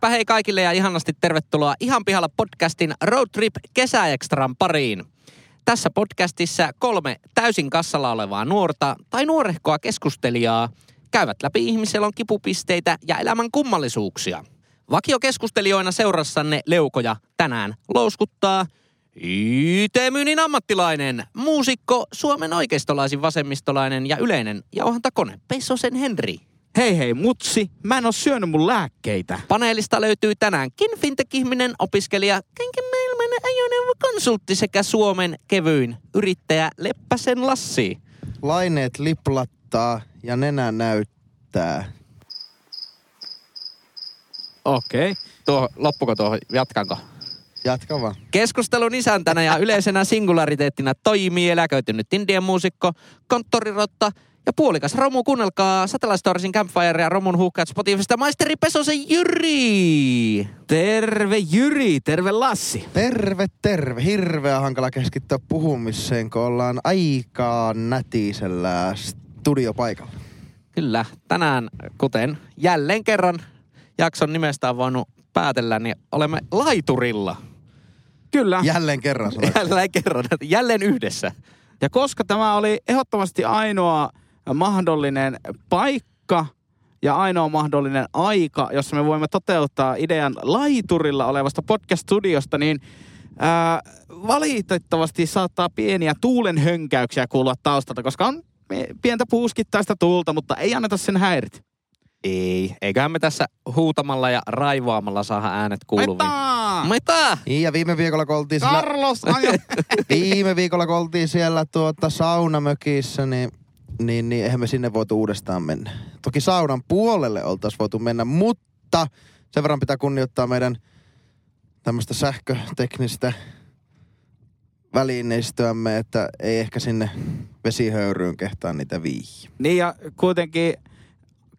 Heipä hei kaikille ja ihanasti tervetuloa Ihan pihalla podcastin Road Trip kesäekstran pariin. Tässä podcastissa kolme täysin kassalla olevaa nuorta tai nuorehkoa keskustelijaa käyvät läpi ihmiselon kipupisteitä ja elämän kummallisuuksia. Vakiokeskustelijoina seurassanne leukoja tänään louskuttaa IT-myynnin ammattilainen, muusikko, Suomen oikeistolaisin vasemmistolainen ja yleinen jauhantakone Pesosen Henri. Hei hei mutsi, mä en oo syönyt mun lääkkeitä. Paneelista löytyy tänäänkin fintech-ihminen, opiskelija, kenkämäilmäinen ajoneuvokonsultti sekä Suomen kevyin yrittäjä Leppäsen Lassi. Laineet liplattaa ja nenä näyttää. Okei. Okay. Tuo, loppuko tuohon, jatkanko? Jatka vaan. Keskustelun isäntänä ja yleisenä singulariteettina toimii eläköitynyt indian muusikko, konttorirotta ja puolikas Romu. Kuunnelkaa Satellite Storiesin Campfire ja Romun huuhkaat Spotifysta maisteri Pesosen Jyri. Terve Jyri, terve Lassi. Terve, terve. Hirveä hankala keskittyä puhumiseen, kun ollaan aika nätisellä studiopaikalla. Kyllä, tänään kuten jälleen kerran jakson nimestä on voinut päätellä, niin olemme laiturilla. Kyllä. Jälleen kerran. Jälleen kerran, jälleen yhdessä. Ja koska tämä oli ehdottomasti ainoa mahdollinen paikka ja ainoa mahdollinen aika, jossa me voimme toteuttaa idean laiturilla olevasta podcast-studiosta, niin ää, valitettavasti saattaa pieniä tuulen hönkäyksiä kuulua taustalta, koska on pientä puuskittaista tuulta, mutta ei anneta sen häirit. Ei, eiköhän me tässä huutamalla ja raivaamalla saada äänet kuuluviin. Mitä? Mitä? Niin, ja viime viikolla kun oltiin siellä, Carlos, viime viikolla kun oltiin siellä tuota saunamökissä, niin, niin, niin eihän me sinne voitu uudestaan mennä. Toki saunan puolelle oltaisiin voitu mennä, mutta sen verran pitää kunnioittaa meidän tämmöistä sähköteknistä välineistöämme, että ei ehkä sinne vesihöyryyn kehtaa niitä viiä. Niin ja kuitenkin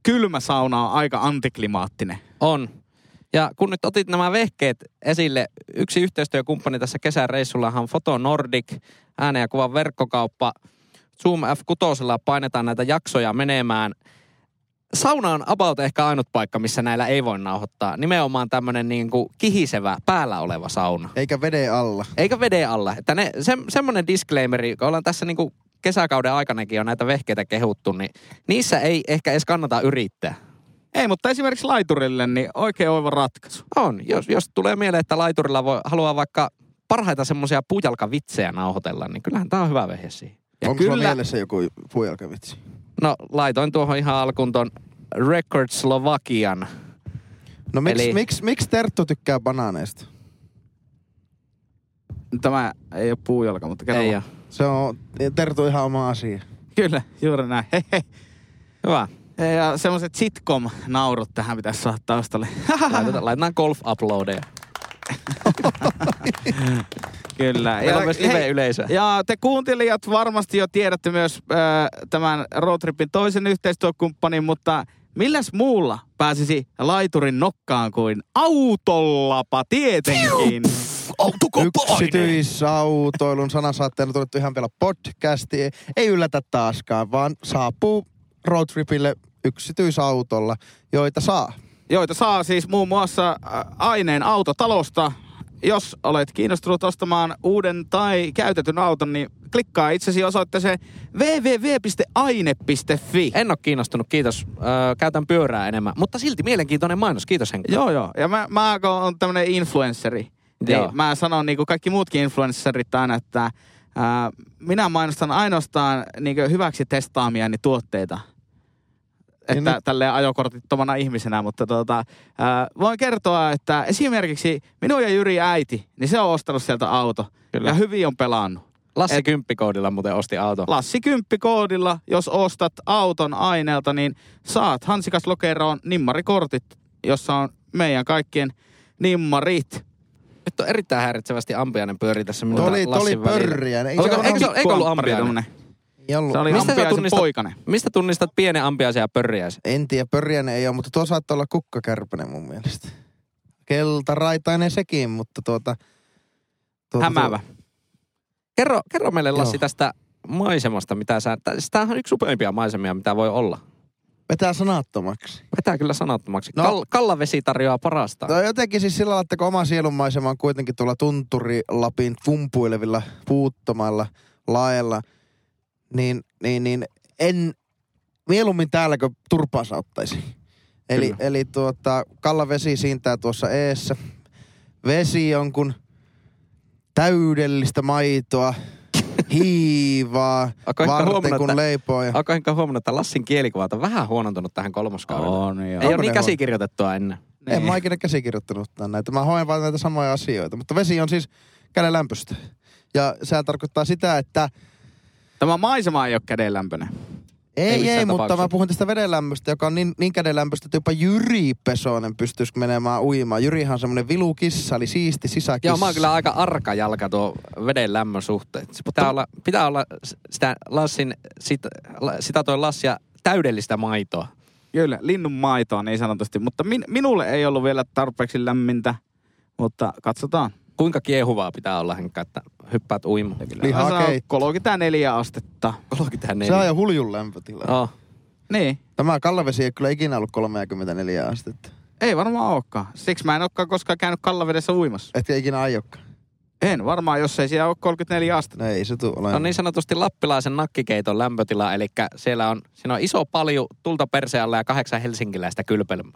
kylmä sauna on aika antiklimaattinen. On. Ja kun nyt otit nämä vehkeet esille, yksi yhteistyökumppani tässä kesäreissullahan Foto Nordic, äänen ja kuvan verkkokauppa. Zoom F6 painetaan näitä jaksoja menemään. Sauna on about ehkä ainut paikka, missä näillä ei voi nauhoittaa. Nimenomaan tämmöinen niin kuin kihisevä, päällä oleva sauna. Eikä veden alla. Eikä veden alla. Että ne, se, semmoinen disclaimeri, kun ollaan tässä niin kuin kesäkauden aikanakin on näitä vehkeitä kehuttu, niin niissä ei ehkä edes kannata yrittää. Ei, mutta esimerkiksi laiturille niin oikein oiva ratkaisu. On. Jos, jos tulee mieleen, että laiturilla voi, haluaa vaikka parhaita semmoisia pujalkavitsejä nauhoitella, niin kyllähän tämä on hyvä vehje siihen. Ja Onko kyllä, mielessä joku pujalkavitsi? No laitoin tuohon ihan alkuun ton Record Slovakian. No miksi Eli... miksi, miksi Terttu tykkää banaaneista? Tämä ei ole puujalka, mutta kerro. Ei ole. Se on Tertu ihan oma asia. Kyllä, juuri näin. Hei, hei. Hyvä. Ja semmoiset sitcom-naurut tähän pitäisi saada taustalle. laitetaan, laitetaan golf-uploadeja. Kyllä. Meillä ja, on myös live-yleisö. Ja te kuuntelijat varmasti jo tiedätte myös äh, tämän Roadtripin toisen yhteistyökumppanin, mutta milläs muulla pääsisi laiturin nokkaan kuin autollapa tietenkin? Yksityisautoilun sanasaatteena tunnettu ihan vielä podcasti. Ei yllätä taaskaan, vaan saapuu roadtripille yksityisautolla, joita saa. Joita saa siis muun muassa aineen autotalosta. Jos olet kiinnostunut ostamaan uuden tai käytetyn auton, niin klikkaa itsesi osoitteeseen www.aine.fi. En ole kiinnostunut, kiitos. Öö, käytän pyörää enemmän, mutta silti mielenkiintoinen mainos. Kiitos Henkka. Joo, joo. Ja mä, mä oon tämmönen influenceri. Niin mä sanon niin kuin kaikki muutkin influencerit aina, että ää, minä mainostan ainoastaan niin hyväksi testaamiani tuotteita. Että niin tälleen ajokortittomana ihmisenä, mutta tota, ää, voin kertoa, että esimerkiksi minun ja Jyri äiti, niin se on ostanut sieltä auto. Kyllä. Ja hyvin on pelannut. Lassi Et, kymppikoodilla muuten osti auto. Lassi kymppikoodilla, jos ostat auton aineelta, niin saat Hansikas Lokeroon nimmarikortit, jossa on meidän kaikkien nimmarit. On erittäin häiritsevästi ampiainen pyöri tässä minun Oli, oli pörriä. Ei, Oliko, eikö, eikö, eikö ollut ampiainen? Se oli mistä tunnistat, poikainen. Mistä tunnistat pienen ampiaisen ja pörriäisen? En tiedä, pörriäinen ei ole, mutta tuo saattaa olla kukkakärpänen mun mielestä. Keltaraitainen sekin, mutta tuota... tuota Hämäävä. Tuo... Kerro, kerro meille Lassi Joo. tästä maisemasta, mitä sä... Tämä on yksi upeimpia maisemia, mitä voi olla. Vetää sanattomaksi. Vetää kyllä sanattomaksi. No. Kal- kallavesi tarjoaa parasta. No jotenkin siis sillä lailla, että kun oma sielunmaisema on kuitenkin tuolla Tunturi-Lapin puuttomalla laella, niin, niin, niin en mieluummin täällä kuin turpaansa ottaisi. Eli, Kyllä. eli tuota, kallavesi siintää tuossa eessä. Vesi jonkun täydellistä maitoa, hiivaa, varten huomannut, kun leipoo. Ja... Onko ehkä huomannut, että Lassin kielikuvat on vähän huonontunut tähän kolmoskaudelle? On, joo. Ei Onko ole niin käsikirjoitettua ennen. En Niin. mä ikinä käsikirjoittanut näitä. Mä hoen vaan näitä samoja asioita. Mutta vesi on siis käden lämpöstä. Ja sehän tarkoittaa sitä, että Tämä maisema ei ole kädenlämpöinen. Ei, ei, missään mutta mä puhun tästä vedenlämmöstä, joka on niin, niin kädenlämpöistä, että jopa Jyri Pesonen pystyisi menemään uimaan. Jyrihan on semmoinen vilukissa, eli siisti sisäkissa. Joo, mä oon kyllä aika arka jalka tuo veden lämmön suhteen. Se pitää, olla, pitää olla sitä Lassin, sitä, sitä toi Lassia täydellistä maitoa. Kyllä, linnun maitoa niin sanotusti. Mutta min, minulle ei ollut vielä tarpeeksi lämmintä, mutta katsotaan. Kuinka kiehuvaa pitää olla, Henkka, että hyppäät uimaan? Lihaa Mä sanon keitto. 34 astetta. 34. Se on jo huljun lämpötila. Oh. Niin. Tämä kallavesi ei kyllä ikinä ollut 34 astetta. Ei varmaan olekaan. Siksi mä en olekaan koskaan käynyt kallavedessä uimassa. Etkä ikinä aiokkaan. En varmaan, jos ei siellä ole 34 astetta. No ei se tule On olemaan. niin sanotusti lappilaisen nakkikeiton lämpötila, eli siellä on, siinä on iso paljon tulta persealla ja kahdeksan helsinkiläistä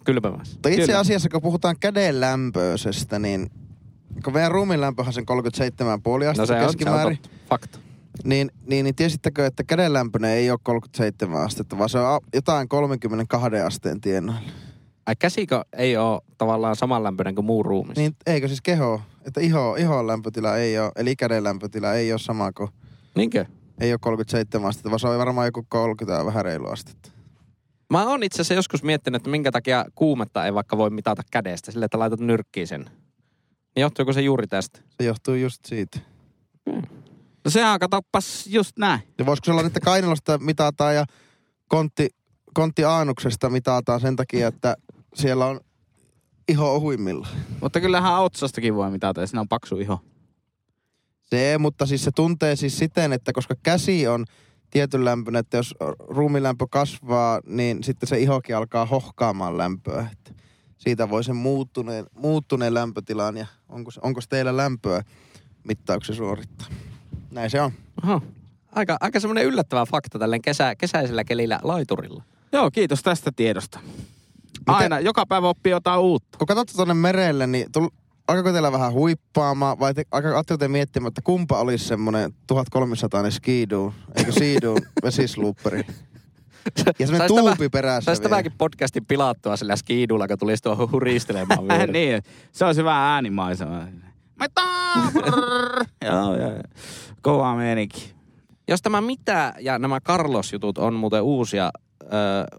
kylpemässä. Itse asiassa, kun puhutaan käden lämpöisestä, niin kun meidän ruumiin lämpöhän sen 37,5 astetta No se on, se on totta. Fakta. niin, niin, niin tiesittekö, että käden lämpöinen ei ole 37 astetta, vaan se on jotain 32 asteen tienoilla. Ai käsikö ei ole tavallaan samanlämpöinen kuin muu ruumis? Niin eikö siis keho, että iho, ihon lämpötila ei ole, eli käden lämpötila ei ole sama kuin, Niinkö? ei ole 37 astetta, vaan se on varmaan joku 30 ja vähän reilu astetta. Mä oon itse asiassa joskus miettinyt, että minkä takia kuumetta ei vaikka voi mitata kädestä, sillä että laitat nyrkkiin sen. Niin johtuuko se juuri tästä? Se johtuu just siitä. No sehän katoppas just näin. Ja voisiko se olla, että kainalosta mitataan ja kontti, kontti aanuksesta mitataan sen takia, että siellä on iho ohuimmilla. Mutta kyllähän otsastakin voi mitata ja siinä on paksu iho. Se, mutta siis se tuntee siis siten, että koska käsi on tietyn lämpöinen, että jos ruumilämpö kasvaa, niin sitten se ihokin alkaa hohkaamaan lämpöä. Että siitä voi sen muuttuneen, muuttuneen lämpötilan ja onko, onko teillä lämpöä mittauksen suorittaa. Näin se on. Oho. Aika, aika semmoinen yllättävä fakta tälleen kesä, kesäisellä kelillä laiturilla. Joo, kiitos tästä tiedosta. Aina, joka päivä oppii jotain uutta. Kun katsotte tuonne merelle, niin tull, alkaako teillä vähän huippaamaan vai te, alkaako te miettimään, että kumpa olisi semmoinen 1300 skidoo, eikö siidu vesisluupperi? Ja semmoinen tuupi perässä Saisi vielä. tämäkin podcastin pilattua sillä skiidulla, kun tulisi tuohon huristelemaan viereen. niin, se on hyvä äänimaisema. Mitä? Joo, joo. Kova meininki. Jos tämä mitä ja nämä Carlos-jutut on muuten uusia, ö,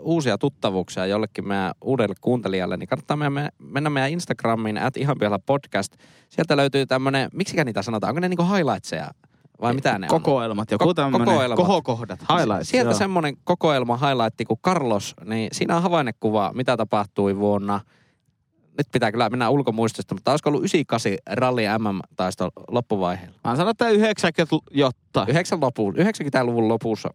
uusia tuttavuuksia jollekin meidän uudelle kuuntelijalle, niin kannattaa meidän, mennä meidän Instagramiin, at ihan pihalla podcast. Sieltä löytyy tämmönen, miksikä niitä sanotaan, onko ne niinku highlightseja vai mitä ne on? Kokoelmat, joku Ko- kokoelmat. kohokohdat, highlights. Sieltä joo. semmoinen kokoelma highlight kuin Carlos, niin siinä on havainnekuva, mitä tapahtui vuonna, nyt pitää kyllä mennä ulkomuistosta, mutta olisiko ollut 98 ralli MM-taisto loppuvaiheella? Mä sanon, että 90 jotta. 9 lopu, 90-luvun lopussa,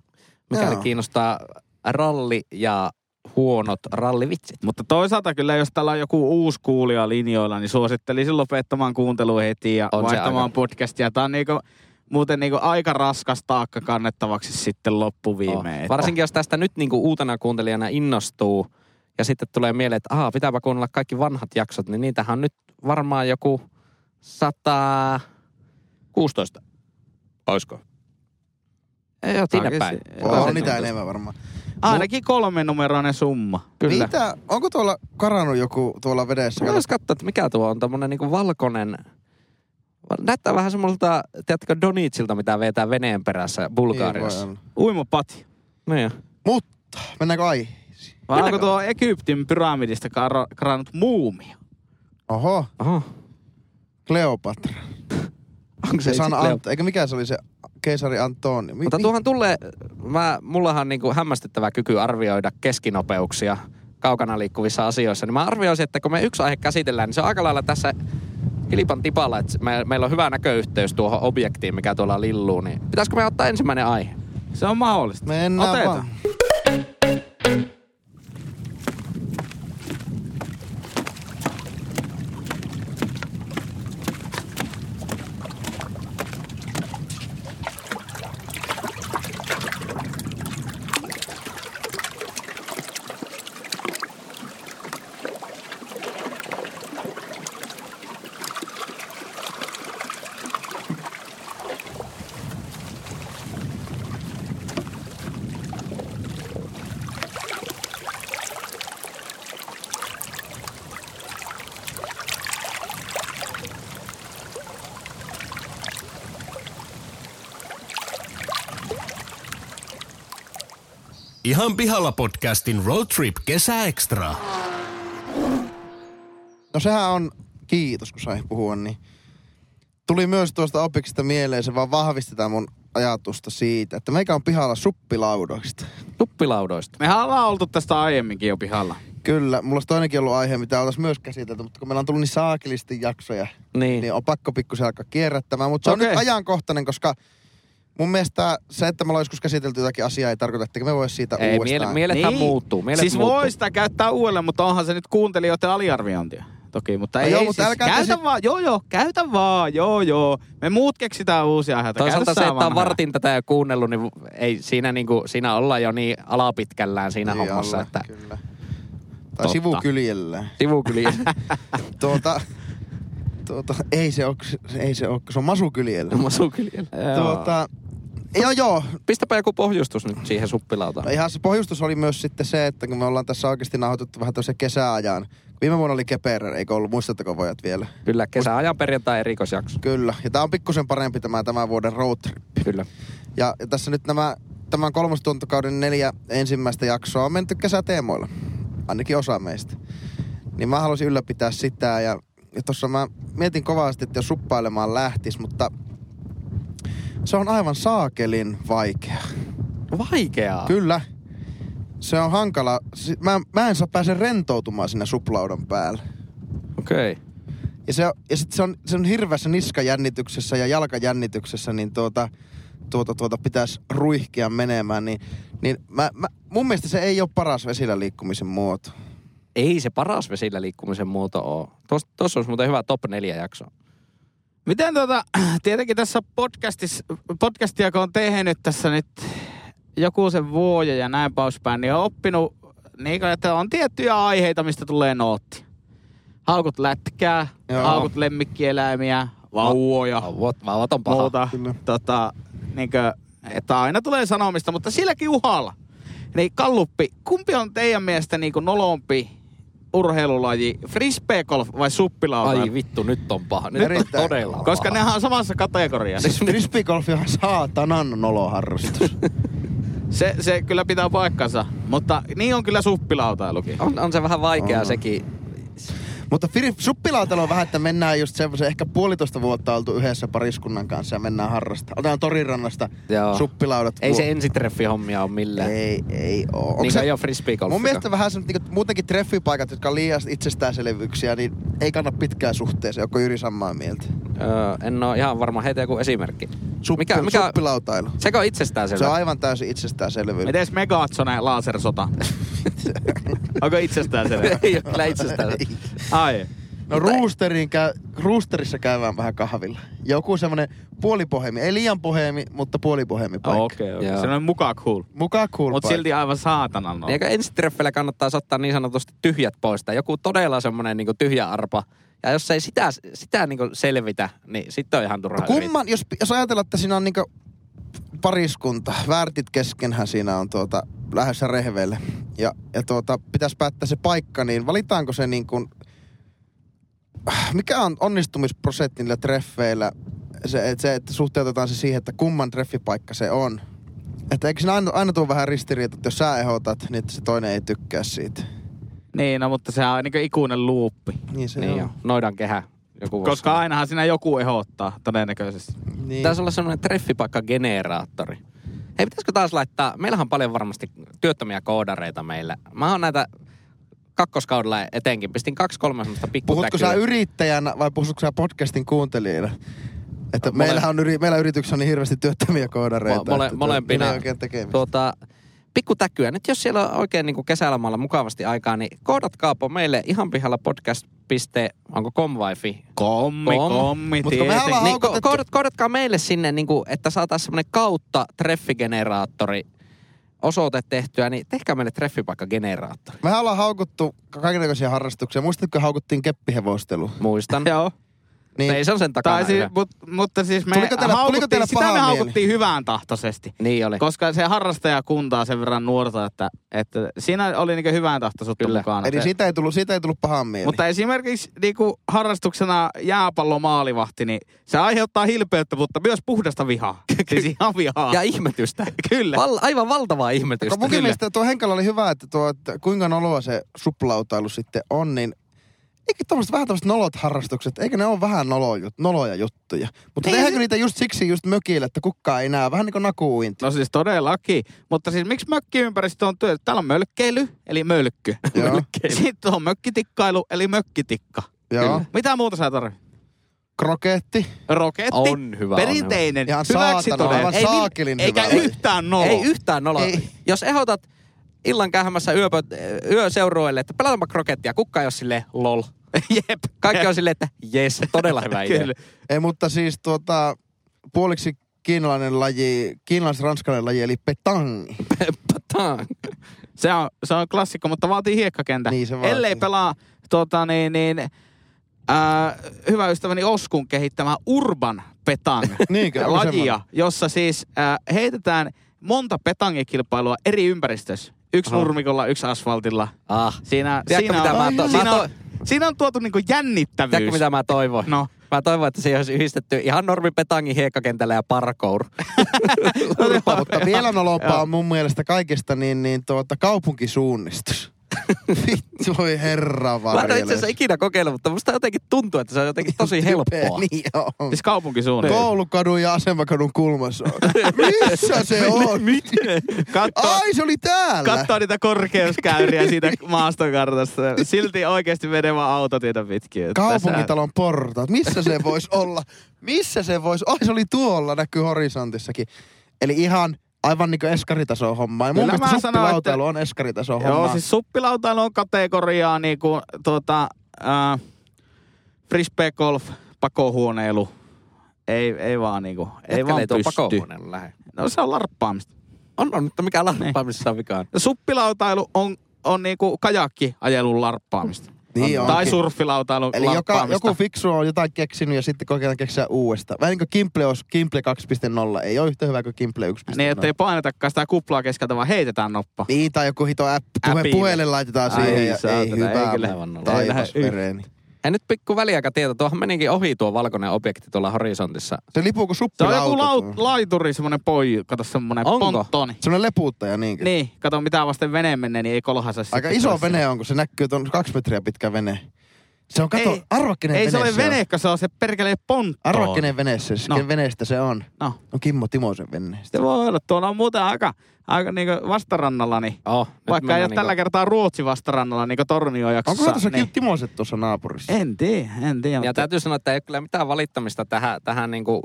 mikäli Joo. kiinnostaa ralli ja huonot rallivitsit. Mutta toisaalta kyllä, jos täällä on joku uusi kuulija linjoilla, niin suosittelisin lopettamaan kuuntelua heti ja On vaihtamaan podcastia. Tämä on niinku, muuten niinku aika raskas taakka kannettavaksi sitten loppuviimeen. Oh. Varsinkin jos tästä nyt niinku uutena kuuntelijana innostuu ja sitten tulee mieleen, että aha, pitääpä kuunnella kaikki vanhat jaksot, niin niitähän on nyt varmaan joku 116. Oisko? Ei ole sinne Jotakin päin. se- On niitä enemmän varmaan. Ainakin kolmen numeroinen summa. Kyllä. Mitä, onko tuolla karannut joku tuolla vedessä? Mä vois katsoa, että mikä tuo on tommonen niinku valkoinen. Näyttää vähän semmoiselta, tiedättekö, Donitsilta, mitä vetää veneen perässä Niin voi Bulgariassa. olla. Uimapati. Niin. Mutta, mennäänkö aiheisiin? Vai onko tuo Egyptin pyramidista kar- karannut muumio? Oho, Oho. Kleopatra. Onko Se se San Ant- eikä mikä se oli se keisari Antoni? Mi- Mutta mi- tuohan tulee, mä, mullahan on niinku hämmästyttävä kyky arvioida keskinopeuksia kaukana liikkuvissa asioissa. Niin mä arvioisin, että kun me yksi aihe käsitellään, niin se on aika lailla tässä kilpan tipalla, että me, meillä on hyvä näköyhteys tuohon objektiin, mikä tuolla lilluu. Niin pitäisikö me ottaa ensimmäinen aihe? Se on mahdollista. Mennään Otetaan. vaan. Ihan pihalla podcastin Road Trip Kesäekstra. No sehän on, kiitos kun sai puhua, niin tuli myös tuosta opiksesta mieleen, se vaan vahvistetaan mun ajatusta siitä, että meikä on pihalla suppilaudoista. Suppilaudoista. Mehän ollaan oltu tästä aiemminkin jo pihalla. Kyllä, mulla olisi toinenkin ollut aihe, mitä oltaisiin myös käsitelty, mutta kun meillä on tullut niin saakelisti jaksoja, Niin. niin on pakko pikkusen alkaa kierrättämään. Mutta se on Okei. nyt ajankohtainen, koska mun mielestä se, että me ollaan joskus käsitelty jotakin asiaa, ei tarkoita, että me voisi siitä Ei, uudestaan. miele, mielethän muuttuu. Mielet siis muuttuu. voi sitä käyttää uudelleen, mutta onhan se nyt kuuntelijoiden aliarviointia. Toki, mutta No ei, joo, ei mutta siis, älkää käytä sit- vaan, joo joo, käytä vaan, joo joo. Me muut keksitään uusia aiheita. Toisaalta Käytä se, että on vartin tätä jo kuunnellut, niin ei siinä, niinku, siinä ollaan jo niin alapitkällään siinä Niin hommassa, olla, että Kyllä. Tai Totta. sivukyljellään. sivukyliä. tuota, tuota, ei se ole, ei se ole, se on masukyljellä. Masukyliä. Tuota, joo joo, Pistäpä joku pohjustus nyt siihen suppilautaan. No ihan se pohjustus oli myös sitten se, että kun me ollaan tässä oikeasti nauhoitettu vähän toisen kesäajan. Viime vuonna oli Keperä, eikö ollut? Muistatteko pojat vielä? Kyllä, kesäajan perjantai erikoisjakso. Kyllä. Ja tää on pikkusen parempi tämä tämän vuoden road trip. Kyllä. Ja, ja tässä nyt nämä, tämän kolmostuntakauden neljä ensimmäistä jaksoa on menty kesäteemoilla. Ainakin osa meistä. Niin mä haluaisin ylläpitää sitä ja, ja tuossa mä mietin kovasti, että jos suppailemaan lähtis, mutta se on aivan saakelin vaikea. Vaikeaa. Kyllä. Se on hankala. Mä, mä en saa pääse rentoutumaan sinne suplaudan päälle. Okei. Okay. Ja, se, ja sit se on, se on hirveässä niskajännityksessä ja jalkajännityksessä, niin tuota, tuota, tuota pitäisi ruihkia menemään. Niin, niin mä, mä, mun mielestä se ei ole paras vesillä liikkumisen muoto. Ei se paras vesillä liikkumisen muoto ole. Tuossa tos olisi muuten hyvä top 4 jakso. Miten tota, tietenkin tässä podcastissa, podcastia kun on tehnyt tässä nyt joku sen vuoden ja näin poispäin, niin on oppinut, niin kuin, että on tiettyjä aiheita, mistä tulee nootti. Haukut lätkää, Joo. haukut lemmikkieläimiä, vauvoja, Vauvat, vauvat on paha. muuta. Kyllä. Tota, niin kuin, että aina tulee sanomista, mutta silläkin uhalla. Niin Kalluppi, kumpi on teidän mielestä niin kuin nolompi urheilulaji, frisbeegolf vai suppilauta? Ai vittu, nyt on paha. Nyt on todella Koska paha. nehän on samassa kategoriassa. Siis frisbeegolfi on saatanan noloharrastus. Se, se kyllä pitää paikkansa, mutta niin on kyllä suppilautailukin. On, on se vähän vaikeaa On. sekin. Mutta fir- suppilautailu on vähän, että mennään just semmoisen ehkä puolitoista vuotta oltu yhdessä pariskunnan kanssa ja mennään harrastaa. Otetaan torirannasta Joo. suppilaudat. Ei se vuo- ensitreffihommia ole millään. Ei, ei oo. Onko Niin se- ei ole frisbeegolfika. Mun mielestä vähän semmoset niinku, muutenkin treffipaikat, jotka on liian itsestäänselvyyksiä, niin ei kanna pitkään suhteeseen. Onko Jyri samaa mieltä? Öö, en ole ihan varma. Heitä joku esimerkki. Suppi, mikä, mikä, Suppilautailu. sekö on itsestään Se on aivan täysin itsestäänselvyys. Mites Megatsone lasersota? Onko itsestään selvä? ei ole kyllä itsestään Ai. No roosteriin käy, roosterissa käydään vähän kahvilla. Joku semmonen puolipohemi. Ei liian pohemi, mutta puolipohemi paikka. Okei, okei. Joo. Se on mukaan cool. Mukaan cool Mut paikka. silti aivan saatanan no. Niin eikö ensitreffeillä kannattaa ottaa niin sanotusti tyhjät pois tai joku todella semmonen niin tyhjä arpa. Ja jos ei sitä, sitä niin selvitä, niin sitten on ihan turha No kumman, jos, jos ajatellaan, että siinä on niinku pariskunta, väärtit keskenhän siinä on tuota, lähdössä rehveille. Ja, ja tuota, pitäisi päättää se paikka, niin valitaanko se niin kuin, mikä on onnistumisprosentti niillä treffeillä, se, että, se, että suhteutetaan se siihen, että kumman treffipaikka se on. Että eikö siinä aina, aina tule vähän ristiriita, että jos sä ehdotat, niin että se toinen ei tykkää siitä. Niin, no, mutta se on niinku ikuinen luuppi. Niin se Niin on. jo, noidan kehä. Joku Koska sanoa. ainahan siinä joku ehdottaa, todennäköisesti. Niin. Pitäisi olla semmoinen treffipaikkageneraattori. Hei, pitäisikö taas laittaa, meillähän on paljon varmasti työttömiä koodareita meillä. Mä oon näitä kakkoskaudella etenkin, pistin kaksi kolme semmoista Puhutko sä yrittäjänä vai puhutko sä podcastin kuuntelijana? Että Mole- meillähän on yri, meillä yrityksessä on niin hirveästi työttömiä koodareita. Mo- mole- molempina. oikein tekemistä. Tuota, pikkutäkyä. Nyt jos siellä on oikein niin kesälomalla mukavasti aikaa, niin koodatkaapa meille ihan pihalla podcast. Onko com vai fi? Kommi, Kom. kommi, Mut kun me ollaan Niin, ko- koodatkaa meille sinne, niin kuin, että saataisiin semmoinen kautta treffigeneraattori osoite tehtyä, niin tehkää meille treffipaikkageneraattori. Mehän ollaan haukuttu kaikenlaisia harrastuksia. Muistatko, haukuttiin keppihevostelua? Muistan. Joo. Niin. Ei se on sen takana. Tai siis, mut, mutta siis me tuliko teillä, tuliko teillä sitä me haukuttiin hyvään tahtoisesti. Niin oli. Koska se harrastajakunta on sen verran nuorta, että, että siinä oli niinku hyvään tahtoisuutta mukaan. Eli siitä ei tullut, siitä ei tullut pahan mieli. Mutta esimerkiksi niinku harrastuksena jääpallomaalivahti, niin se aiheuttaa hilpeyttä, mutta myös puhdasta vihaa. siis ihan vihaa. Ja ihmetystä. Kyllä. Val, aivan valtavaa ihmetystä. Munkin mielestä tuo Henkalla oli hyvä, että, tuo, että kuinka noloa se suplautailu sitten on, niin eikö tommoset vähän tämmöiset nolot harrastukset, eikö ne ole vähän nolo, noloja juttuja? Mutta ei tehdäänkö se... niitä just siksi just mökille, että kukaan ei näe, vähän niin kuin nakuuinti? No siis todellakin, mutta siis miksi mökkiympäristö on työ? Täällä on mölkkeily, eli mölkky. Sitten on mökkitikkailu, eli mökkitikka. Joo. Mitä muuta sä tarvitset? Kroketti. Roketti. On hyvä. Perinteinen. Ihan saatana, aivan ei, saakelin Eikä hyvä. yhtään nolo. Ei yhtään nolo. Ei. Jos ehdotat illan käymässä yöpö, yöseurueille, että pelataanpa krokettia, kukka ei ole silleen lol. Jep. Kaikki on silleen, että jes, todella hyvä idea. Kyllä. Ei, mutta siis tuota, puoliksi kiinalainen laji, kiinalais-ranskalainen laji, eli petangi. Petang. Se on, se on klassikko, mutta vaatii hiekkakentä. Niin se vaatii. Ellei pelaa tota, niin, niin, ää, hyvä ystäväni Oskun kehittämä Urban Petang lajia, jossa siis ää, heitetään monta petangikilpailua eri ympäristössä. Yksi Aha. nurmikolla, yksi asfaltilla. Ah. Siinä, Tiedätkö, siinä, mitä on, mä to- siinä, on, siinä on tuotu niinku jännittävyys. Tiedätkö mitä mä toivon? No. Mä toivon, että siihen olisi yhdistetty ihan normi petangi hiekkakentällä ja parkour. Mutta vielä nolompaa on mun mielestä kaikista niin, niin tuota, kaupunkisuunnistus. Vittu, voi herra Mä en itse asiassa ikinä kokeillut, mutta musta jotenkin tuntuu, että se on jotenkin tosi helppoa. niin on. Siis kaupunkisuunnittelu. Koulukadun ja asemakadun kulmassa on. Missä se on? Miten? Ai, se oli täällä. katsoo niitä korkeuskäyriä siitä maastokartasta. Silti oikeasti menevä autotietä pitkin. Kaupunkitalon portaat. Missä se voisi olla? Missä se voisi? Ai, se oli tuolla, näkyy horisontissakin. Eli ihan aivan niin kuin eskaritason homma. Ja mun Kyllä mielestä suppilautailu että- on eskaritason Tässä, homma. joo, siis suppilautailu on kategoriaa niinku tuota, äh, frisbee golf, pakohuoneilu. Ei, ei vaan niinku, ei vaan ei tuo pysty. lähde. No se on larppaamista. On, on, mutta mikä larppaamissa on vikaan? Suppilautailu on, on niinku kajakkiajelun larppaamista. Niin tai onkin. surffilautailu Eli joka, joku fiksu on jotain keksinyt ja sitten kokeillaan keksiä uudestaan. Vähän niin kuin Kimple, olisi, Kimple 2.0 ei ole yhtä hyvä kuin Kimple 1.0. Niin, ettei painetakaan sitä kuplaa keskeltä, vaan heitetään noppa. Niin, tai joku hito app, puhelin laitetaan Ai siihen ja saatana, ei ei hyvä. kyllä. Taivas Ei. Ja nyt pikku väliaikatieto. Tuohon menikin ohi tuo valkoinen objekti tuolla horisontissa. Se lipuu kuin Se on joku lau, tuo. laituri, semmonen poi, kato semmonen Onko? ponttoni. Semmoinen lepuuttaja niinkö? Niin, kato mitä vasten vene menee, niin ei kolhasa Aika iso vene on, kun se näkyy tuon kaksi metriä pitkä vene. Se on, kato, Ei- arvakkinen Ei vene se ole venekka, se on se perkelee pontto. Arvakkinen vene se, No. no. veneestä se on. No, On Kimmo Timosen vene. se voi olla. Tuolla on muuten aika, aika niinku vastarannalla, niin Oh, vaikka ei ole niinku- tällä kertaa Ruotsi vastarannalla, niin kuin Tornio-jaksossa. Onko tuossa niin. Timoset tuossa naapurissa? En tiedä, en tiedä. Ja mutta- täytyy sanoa, että ei ole kyllä mitään valittamista tähän, tähän niin kuin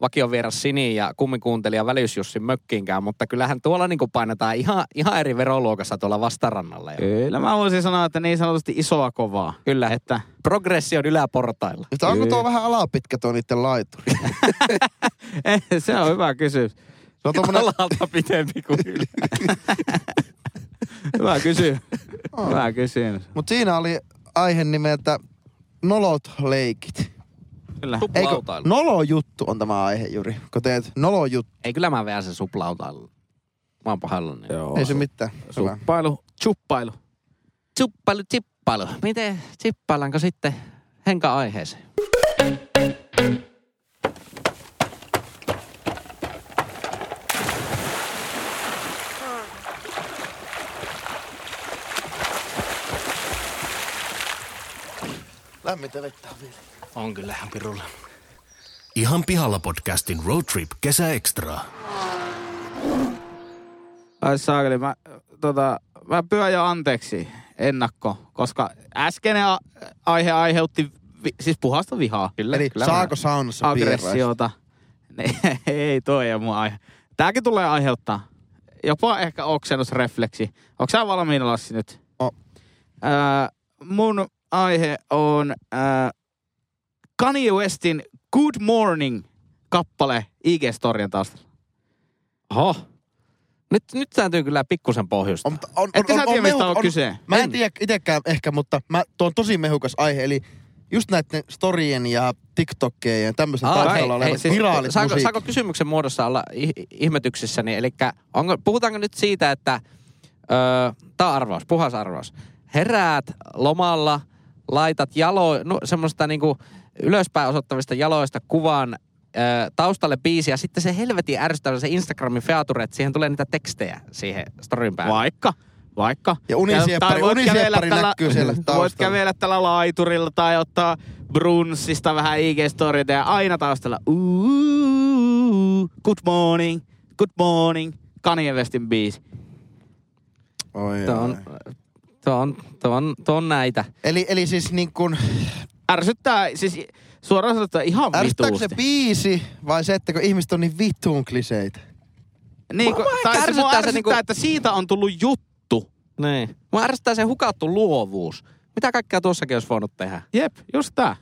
vakiovieras Sini ja kummikuuntelija Väliysjussin mökkiinkään, mutta kyllähän tuolla niin painetaan ihan, ihan eri veroluokassa tuolla vastarannalla. jo. Kyllä mä voisin sanoa, että niin sanotusti isoa kovaa. Kyllä. Että Progression yläportailla. Mutta onko tuo vähän alapitkä tuo niiden laituri? eh, se on hyvä kysymys. Se on tommonen... Alalta pitempi kuin yli. Hyvä kysymys. On. hyvä kysymys. Mut siinä oli aihe nimeltä nolot leikit. Kyllä. Eikö, nolo juttu on tämä aihe, Juri. Kun teet nolo juttu, Ei kyllä mä veän sen suplautailu. Mä oon pahallani. Joo. ei se mitään. Suppailu, chuppailu. Chuppailu, chippailu. Miten chippaillaanko sitten henka aiheeseen? Lämmintä vettä on vielä. On kyllä ihan pirulla. Ihan pihalla podcastin Road Trip Kesäekstra. Ai saakeli, mä, tota, mä pyydän jo anteeksi ennakko, koska äskeinen a- aihe aiheutti vi, siis puhasta vihaa. Kyllä, Eli kyllä saako saunassa aggressiota. Ne, ei toi ei mun aihe. Tääkin tulee aiheuttaa jopa ehkä oksennusrefleksi. Onko sä valmiina Lassi nyt? O. Öö, mun aihe on öö, Kanye Westin Good Morning kappale IG-storien taustalla. Oho. Nyt, nyt täytyy kyllä pikkusen pohjustaa. On, on, Etkö sä tiedä, mistä on mehu- kyse? Mä en En. tiedä itekään ehkä, mutta mä, tuo on tosi mehukas aihe. Eli just näiden storien ja TikTokkeen ja tämmöisen Aa, taustalla olevat siis viraalit saako, musiikki. saako kysymyksen muodossa olla ih- ihmetyksissäni? Eli onko, puhutaanko nyt siitä, että öö, tämä on arvaus, puhas arvaus. Heräät lomalla, laitat jalo, no, semmoista niinku ylöspäin osoittavista jaloista kuvan öö, taustalle biisi ja sitten se helvetin ärsyttävä se Instagramin feature, että siihen tulee niitä tekstejä siihen storin päälle. Vaikka. Vaikka. Ja unisieppari- voit unisieppari kävellä näkyy siellä Voit taustalla. kävellä tällä laiturilla tai ottaa brunssista vähän IG-storyta ja aina taustalla Ooh, good morning, good morning, Kanye Westin biisi. Oi, Tuo on, tuo on, tuo on, tuo on näitä. Eli, eli siis niin kuin, Ärsyttää, siis suoraan sanottuna ihan ärsyttääkö se vituusti. biisi vai se, että kun ihmiset on niin vittuun kliseitä? Niin, Mua- mua tai se mua ärsyttää se ärsyttää, niinku- että siitä on tullut juttu. Niin. Mua ärsyttää se hukattu luovuus. Mitä kaikkea tuossakin olisi voinut tehdä? Jep, just tää.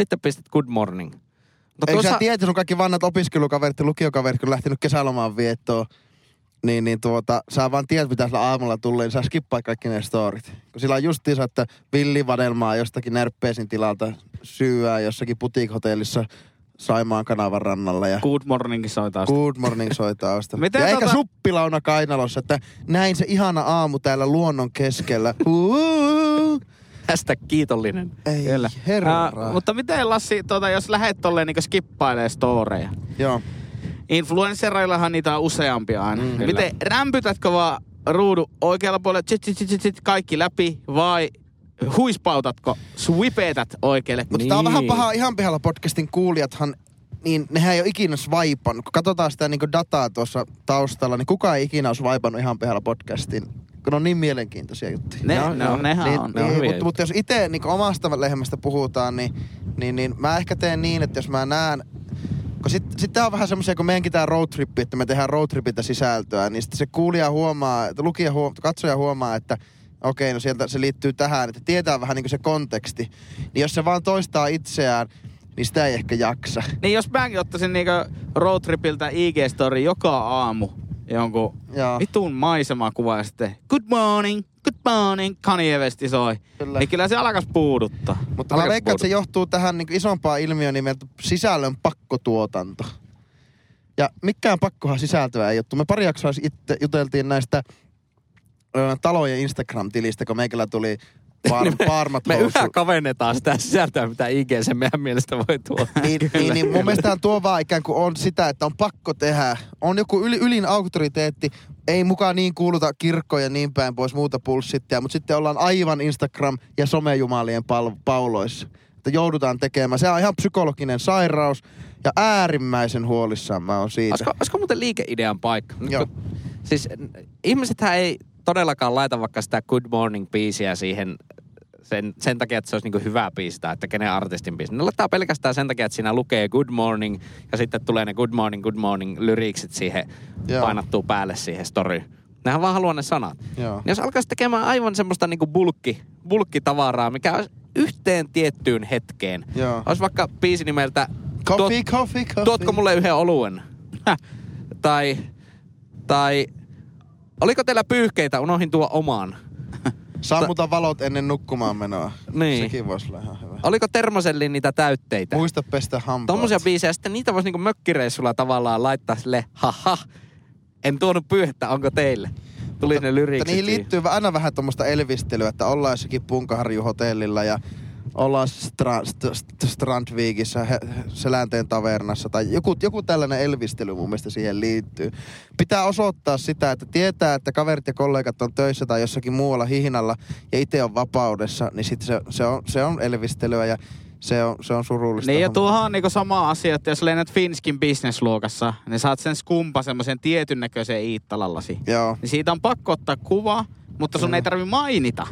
Sitten pistit good morning. Mutta Eikö sä tiedä, että sun kaikki vanhat opiskelukaverit ja lukiokaverit, kun lähtenyt kesälomaan viettoon, niin, niin tuota, sä vaan tiedät, mitä sillä aamulla tulee, niin sä skippaat kaikki ne storit. Kun sillä on justiinsa, että villivadelmaa jostakin närppeesin tilalta syyää jossakin putiikhotellissa Saimaan kanavan rannalla ja Good morning soi taas. Good morning soi tausta. Miten ja eikä tota- suppilauna kainalossa, että näin se ihana aamu täällä luonnon keskellä. Tästä kiitollinen. Ei, Kyllä. herra. Uh, mutta miten Lassi, tuota, jos lähet tolleen niin skippailee storeja? Joo. Influencereillahan niitä on useampia aina. Mm, kyllä. miten rämpytätkö vaan ruudu oikealla puolella tsit, tsit, tsit, tsit, kaikki läpi vai huispautatko, swipeetät oikealle? Mutta Niin. tää on vähän paha ihan pihalla podcastin kuulijathan, niin nehän ei ole ikinä swipannut. Kun katsotaan sitä niin dataa tuossa taustalla, niin kukaan ei ikinä ole swipannut ihan pihalla podcastin. Kun ne on niin mielenkiintoisia juttuja. Ne, ne, joo. on, nehän niin, on. ne on niin, hyviä mutta, mutta jos itse niin omasta lehmästä puhutaan, niin, niin, niin mä ehkä teen niin, että jos mä näen kun sitten sit tää on vähän semmoisia, kun meidänkin tää roadtrippi, että me tehdään roadtripiltä sisältöä, niin sitten se kuulija huomaa, että lukija huomaa, katsoja huomaa, että okei, no sieltä se liittyy tähän, että tietää vähän niin kuin se konteksti. Niin jos se vaan toistaa itseään, niin sitä ei ehkä jaksa. Niin jos mäkin ottaisin niinku roadtripiltä IG-story joka aamu jonkun Joo. vitun maisemakuva ja sitten good morning, good morning, Kanye West soi. Kyllä. Niin kyllä se alkas puuduttaa. Mutta mä veikkaan, että se johtuu tähän niin isompaan ilmiöön nimeltä sisällön pakkotuotanto. Ja mikään pakkohan sisältöä ei juttu. Me pari jaksoa itse juteltiin näistä ö, talojen Instagram-tilistä, kun meikällä tuli par, parmat Me housu. yhä kavennetaan sitä sisältöä, mitä IG sen meidän mielestä voi tuoda. Niin, niin, niin mun mielestähän tuo vaan ikään kuin on sitä, että on pakko tehdä. On joku yli, ylin auktoriteetti, ei mukaan niin kuuluta kirkkoja ja niin päin pois muuta pulssittia, mutta sitten ollaan aivan Instagram- ja somejumalien pal- pauloissa. Että joudutaan tekemään. Se on ihan psykologinen sairaus ja äärimmäisen huolissaan mä oon siitä. Olisiko, olisiko muuten liikeidean paikka? Joo. Siis ihmisethän ei todellakaan laita vaikka sitä Good Morning-biisiä siihen sen, sen takia, että se olisi niinku hyvä biisi tai että kenen artistin biisi. Ne laittaa pelkästään sen takia, että siinä lukee Good Morning ja sitten tulee ne Good Morning, Good Morning lyriksit siihen, Joo. painattuu päälle siihen storyyn. Nehän vaan haluaa ne sanat. Joo. Niin jos alkaisi tekemään aivan semmoista niinku bulkki, bulkkitavaraa, mikä olisi yhteen tiettyyn hetkeen. Joo. Olisi vaikka biisi nimeltä Coffee, coffee, coffee. Tuotko mulle yhden oluen? tai, tai oliko teillä pyyhkeitä? Unohin tuo omaan. Sammuta valot ennen nukkumaan menoa. Niin. Sekin voisi olla ihan hyvä. Oliko termosellin niitä täytteitä? Muista pestä hampaat. Tommosia biisejä. Sitten niitä voisi niinku mökkireissulla tavallaan laittaa sille, haha, en tuonut pyyhettä, onko teille? Tuli ne Mutta lyriksit. niihin liittyy aina vähän tuommoista elvistelyä, että ollaan jossakin Punkaharju-hotellilla ja ollaan Stra- St- St- Strandvikissä, he- Selänteen tavernassa tai joku, joku tällainen elvistely mun mielestä siihen liittyy. Pitää osoittaa sitä, että tietää, että kaverit ja kollegat on töissä tai jossakin muualla hihnalla ja itse on vapaudessa, niin sit se, se, on, se on elvistelyä ja se on, se on surullista. Niin ja tuohon on niinku sama asia, että jos lennät Finskin business-luokassa, niin saat sen skumpa semmoisen tietyn näköisen iittalallasi. Joo. Niin siitä on pakko ottaa kuva, mutta sun Kyllä. ei tarvi mainita,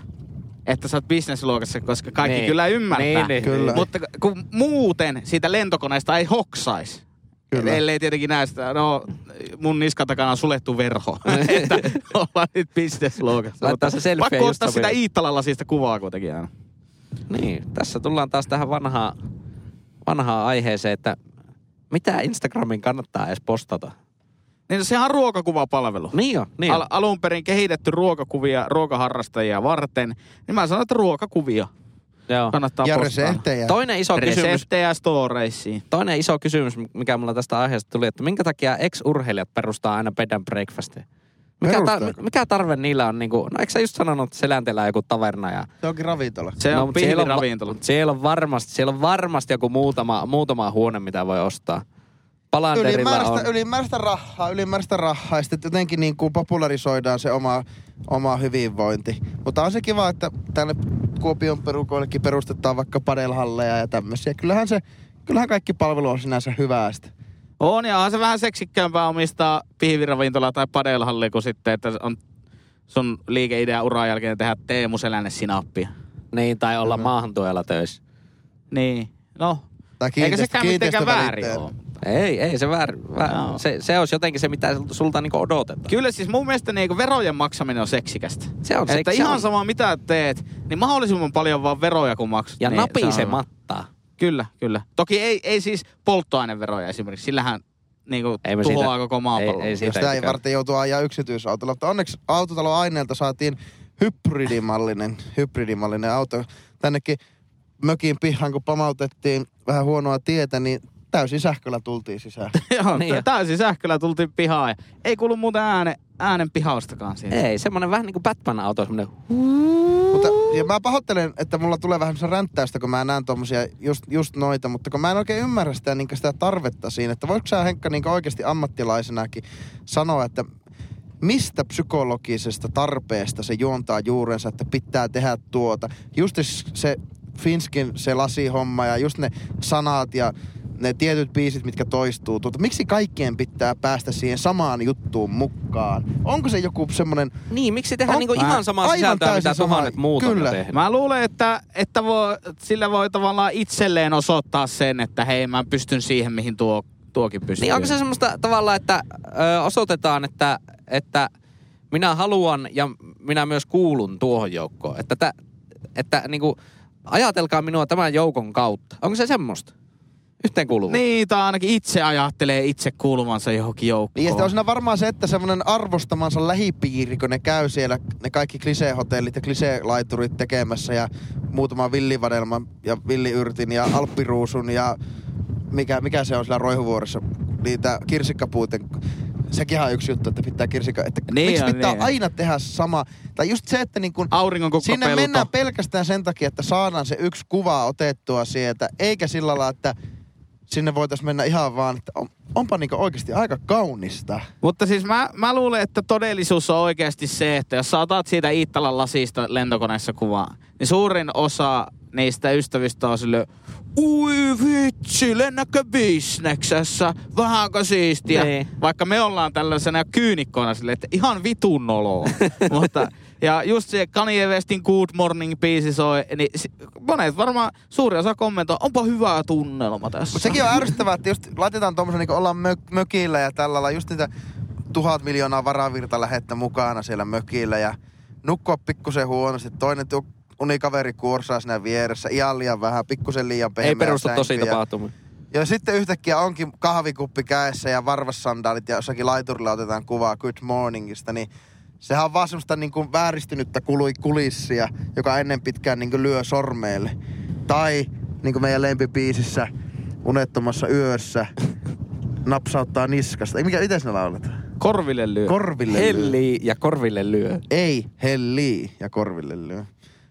että sä oot business-luokassa, koska kaikki Niin. kyllä ymmärtää. Niin, niin, Kyllä. niin. Mutta kun muuten siitä lentokoneesta ei hoksais. Kyllä. Ellei tietenkin näe sitä, no mun niskan takana on suljettu verho. että ollaan nyt business-luokassa. Laittaa se selfie Pakko ottaa sitä sopivasti. Iittalallasista kuvaa kuitenkin aina. Niin, tässä tullaan taas tähän vanhaan, vanhaan aiheeseen, että mitä Instagramin kannattaa edes postata. Niin no sehän on ruokakuvapalvelu. Niin jo, niin jo. Al- alun perin kehitetty ruokakuvia ruokaharrastajia varten, niin mä sanon, että ruokakuvia. Joo. Kannattaa Ja postaa. reseptejä. Toinen iso kysymys, Reseptejä storeisiin. toinen iso kysymys, mikä mulla tästä aiheesta tuli, että minkä takia ex-urheilijat perustaa aina bed and breakfastia? Mikä, ta- mikä tarve niillä on? Niinku, no eikö sä just sanonut, että selänteellä joku taverna ja Se onkin ravintola. Se on mut siellä on, siellä on varmasti, siellä on varmasti joku muutama, muutama huone, mitä voi ostaa. Palanderilla Ylimääräistä, on. ylimääräistä rahaa, ylimääräistä rahaa ja sitten jotenkin niin kuin popularisoidaan se oma, oma hyvinvointi. Mutta on se kiva, että tänne Kuopion perukoillekin perustetaan vaikka padelhalleja ja tämmöisiä. Kyllähän se, kyllähän kaikki palvelu on sinänsä hyvää sitten. On, ja on se vähän seksikkäämpää omistaa pihviravintola tai padelhalli kuin sitten, että on sun liikeidea uran jälkeen tehdä Teemu Selänne sinappia. Niin, tai olla maahantuojalla töissä. Niin, no. Tai Eikä sekään mitenkään väärin ole. Ei, ei se väär, väär. Joo. Se, se olisi jotenkin se, mitä sulta niinku odotetaan. Kyllä siis mun mielestä niinku verojen maksaminen on seksikästä. Se on Että seksi- ihan se on- sama mitä teet, niin mahdollisimman paljon vaan veroja kun maksat. Ja niin se on napisematta. Kyllä, kyllä. Toki ei, ei siis polttoaineveroja esimerkiksi. Sillähän niinku Ei tuhoaa siitä- koko maapallon. ei- ei siitä- Sitä ei varten joutua ajaa yksityisautolla. Mutta onneksi autotalon aineelta saatiin hybridimallinen, hybridimallinen auto. Tännekin mökin pihaan, kun pamautettiin vähän huonoa tietä, niin täysin sähköllä tultiin sisään. Joo, Niin. niin täysin sähköllä tultiin pihaan. Ja ei kuulu muuten äänen, äänen pihaustakaan siitä. Ei, semmonen vähän niinku Batman-auto, semmonen mutta, ja mä pahoittelen, että mulla tulee vähän semmoista ränttäystä, kun mä näen tommosia just, just noita, mutta kun mä en oikein ymmärrä sitä, niin sitä tarvetta siinä, että voiko sä Henkka niin oikeasti ammattilaisenakin sanoa, että mistä psykologisesta tarpeesta se juontaa juurensa, että pitää tehdä tuota. Just se Finskin se lasihomma ja just ne sanat ja ne tietyt biisit, mitkä toistuu. Tuota, miksi kaikkien pitää päästä siihen samaan juttuun mukaan? Onko se joku semmonen... Niin, miksi tehdään On- niinku ihan samaa sisältöä, mitä sama- tuhannet muut Kyllä. on tehnyt? Mä luulen, että, että voi, sillä voi tavallaan itselleen osoittaa sen, että hei mä pystyn siihen, mihin tuo, tuokin pystyy. Niin onko se semmoista tavalla, että ö, osoitetaan, että, että minä haluan ja minä myös kuulun tuohon joukkoon. Että, tä, että niinku, ajatelkaa minua tämän joukon kautta. Onko se semmoista? Yhteenkuuluvuus? Niin, tai ainakin itse ajattelee itse kuuluvansa johonkin joukkoon. Niin, ja sitten on siinä varmaan se, että semmoinen arvostamansa lähipiiri, kun ne käy siellä, ne kaikki kliseehotellit ja kliseelaiturit tekemässä ja muutama villivadelman ja villiyrtin ja alppiruusun ja mikä, mikä se on siellä roihuvuorossa, niitä kirsikkapuuten. Sekin on yksi juttu, että pitää kirsikka... Että Niin miksi on, pitää niin aina tehdä sama? Tai just se, että niin kun Auringon sinne mennään pelkästään sen takia, että saadaan se yksi kuva otettua sieltä, eikä sillä lailla, että sinne voitaisiin mennä ihan vaan, että on, onpa niinku oikeasti aika kaunista. Mutta siis mä, mä luulen, että todellisuus on oikeasti se, että jos sä otat siitä Iittalan lasista lentokoneessa kuvaa, niin suurin osa niistä ystävistä on sille, ui vitsi, lennäkö bisneksessä, vähänkö siistiä. Niin. Vaikka me ollaan tällaisena kyynikkoina sille, että ihan vitun noloa. Mutta, ja just se Kanye Westin Good Morning biisi soi, niin monet varmaan suuri osa kommentoi, onpa hyvä tunnelma tässä. Mutta sekin on ärsyttävää, että just laitetaan tuommoisen, niin ollaan mök, mökillä ja tällä lailla, just niitä tuhat miljoonaa varavirta lähettä mukana siellä mökillä ja nukkua pikkusen huonosti. Toinen tu- unikaveri kuorsaa siinä vieressä, ihan liian vähän, pikkusen liian pehmeä Ei perustu tosi tapahtumiin. Ja sitten yhtäkkiä onkin kahvikuppi kädessä ja varvassandaalit ja jossakin laiturilla otetaan kuvaa Good Morningista, niin sehän on vaan semmoista niin kuin vääristynyttä kului kulissia, joka ennen pitkään niin kuin lyö sormeelle. Tai niin kuin meidän lempipiisissä Unettomassa yössä napsauttaa niskasta. Ei mikä, miten sinä lauletaan? Korville lyö. Korville lyö. Helli ja korville lyö. Ei hellii ja korville lyö.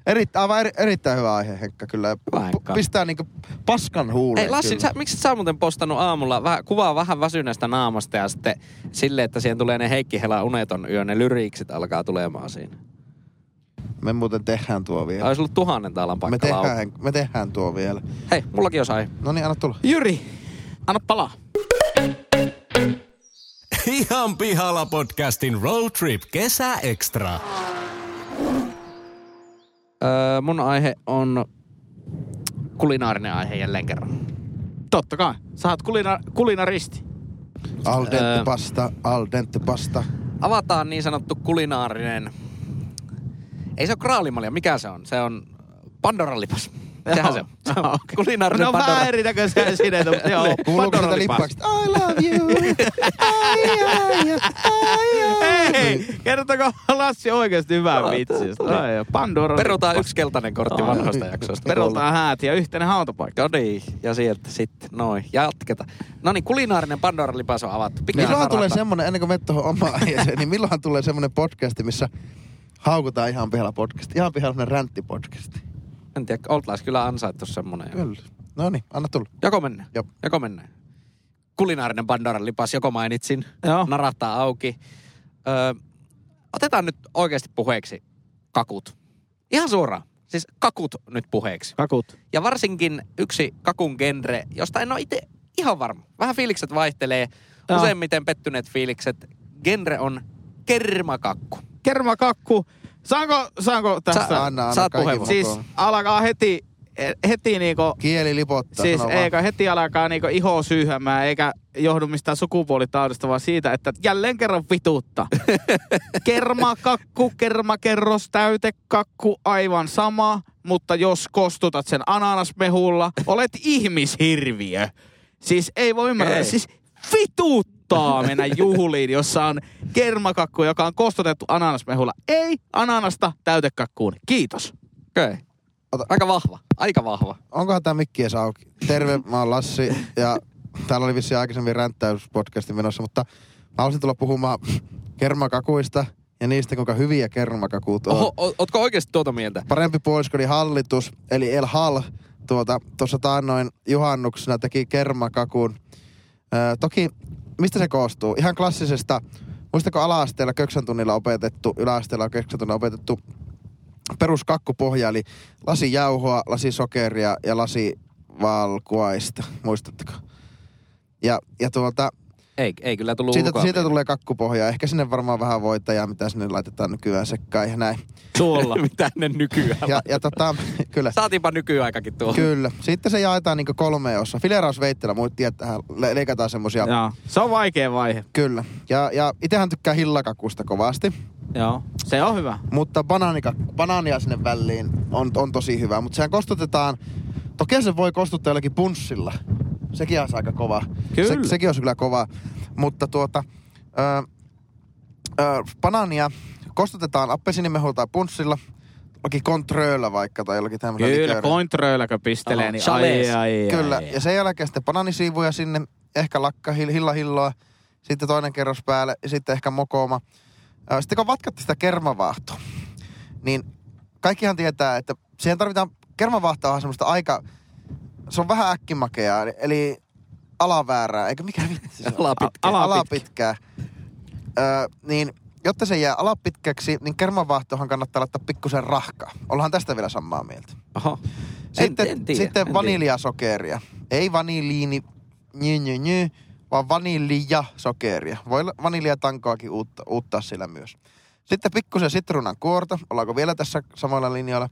Erittäin, aivan eri, erittäin hyvä aihe, Henkka, kyllä. Hyvä, Henkka. P- Pistää niinku paskan huuleen. Ei Lassi, sä, miksi sä muuten postannut aamulla vähän, kuvaa vähän väsyneestä naamasta ja sitten silleen, että siihen tulee ne Heikki Hela uneton yö, ne lyriiksit alkaa tulemaan siinä. Me muuten tehdään tuo vielä. Olisi ollut tuhannen taalan Me paikka lauku. tehdään, me tehdään tuo vielä. Hei, mullakin olisi aihe. No niin, anna tulla. Jyri, anna palaa. Ihan pihalla podcastin Road Trip Kesä Extra. Öö, mun aihe on kulinaarinen aihe jälleen kerran. Totta kai. Sä oot kulina, kulinaristi. Al dente Öö. pasta, al dente pasta. Avataan niin sanottu kulinaarinen... Ei se ole kraalimalja, mikä se on? Se on Pandoran lipas. Sehän se on. Se on kulinaarinen No vähän Pandora. erinäköisiä esineitä, mutta joo. Kuuluuko sitä lippaukset? I love you. Ai, ai, ai, ai, ai. Hei, kertoko Lassi oikeasti hyvää vitsistä? Pandora. Perutaan yksi keltainen kortti vanhoista jaksoista. Perutaan häät ja yhteinen hautapaikka. No niin, ja sieltä sitten, noin, jatketa. No niin, kulinaarinen Pandora-lipas on avattu. Pikkusen Milloinhan tulee semmonen, ennen kuin menet tuohon omaan aiheeseen, niin milloinhan tulee semmonen podcasti, missä haukutaan ihan pihalla podcast. Ihan pihalla ränttipodcasti. En tiedä, oltais kyllä ansaittu semmonen. Kyllä. No niin, anna tulla. Joko mennään? Jop. Joko mennään? Kulinaarinen Pandoran lipas, joko mainitsin. Joo. Narahtaa auki. Öö, otetaan nyt oikeasti puheeksi kakut. Ihan suoraan. Siis kakut nyt puheeksi. Kakut. Ja varsinkin yksi kakun genre, josta en ole itse ihan varma. Vähän fiilikset vaihtelee. Joo. Useimmiten pettyneet fiilikset. Genre on kermakakku. Kermakakku. Saanko, saanko tästä? Sä- Anna, anna saat puheenvuoron. siis alkaa heti, heti niinku, Kieli lipottaa. siis eikä heti alkaa niinku iho syyhämään, eikä johdu mistään sukupuolitaudista, vaan siitä, että jälleen kerran vituutta. Kermakakku, kermakerros, täytekakku, aivan sama, mutta jos kostutat sen ananasmehulla, olet ihmishirviö. Siis ei voi ymmärtää, siis vituttaa mennä juhliin, jossa on kermakakku, joka on kostutettu ananasmehulla. Ei ananasta täytekakkuun. Kiitos. Okei. Okay. Ota- Aika vahva. Aika vahva. Onkohan tää mikki edes auki? Terve, mä oon Lassi ja täällä oli vissiin aikaisemmin ränttäyspodcasti menossa, mutta mä haluaisin tulla puhumaan kermakakuista ja niistä, kuinka hyviä kermakakut on. Oho, o- ootko oikeasti tuota mieltä? Parempi puoliskoni hallitus, eli El Hal, tuota, tuossa taannoin juhannuksena teki kermakakun. Öö, toki, mistä se koostuu? Ihan klassisesta, muistako ala-asteella köksän tunnilla opetettu, yläasteella köksän tunnilla opetettu peruskakkupohja, eli lasi jauhoa, lasi sokeria ja lasi valkuaista, muistatteko? Ja, ja tuota, Ei, ei kyllä tullut siitä, siitä tulee kakkupohja. Ehkä sinne varmaan vähän voita ja mitä sinne laitetaan nykyään sekkaan ja näin. Suolla. Mitä ne nykyään Ja, ja tota, kyllä. Saatiinpa nykyaikakin tuo. Kyllä. Sitten se jaetaan niinku kolmeen osaan. Filerausveitteellä muut tietää, le- leikataan semmosia. Joo. Se on vaikea vaihe. Kyllä. Ja, ja itehän tykkää hillakakusta kovasti. Joo. Se on hyvä. Mutta banaanikakku, banaania sinne väliin on, on tosi hyvä. Mutta sehän kostutetaan, toki se voi kostuttaa jollakin punssilla. Sekin on aika kova. Kyllä. Se, sekin on kyllä kova. Mutta tuota, ö, ö, banaania kostutetaan appelsiinimehulla tai punssilla. Jollakin kontrööllä vaikka tai jollakin tämmöisellä Kyllä, liköörillä. pointröillä pistelee, Oho, niin chales. ai, ai, Kyllä, ai, ja sen jälkeen sitten bananisiivuja sinne, ehkä lakka, hill- hillahilloa, sitten toinen kerros päälle ja sitten ehkä mokoma. Ää, Sitten kun vatkatti sitä kermavaahtoa, niin kaikkihan tietää, että siihen tarvitaan, kermavaahtoa on semmoista aika, se on vähän äkkimakeaa, eli- alaväärää, eikö mikä vitsi se on? Alapitkä. Ala- alapitkää. Öö, niin jotta se jää alapitkäksi, niin kermavaahtohan kannattaa laittaa pikkusen rahkaa. Ollaan tästä vielä samaa mieltä. Oho. Sitten, en tiedä, sitten en vaniljasokeria. Ei vaniliini, ny, ny, ny, vaan vaniljasokeria. Voi vaniljatankoakin uutta, uuttaa sillä myös. Sitten pikkusen sitruunan kuorta. Ollaanko vielä tässä samalla linjalla?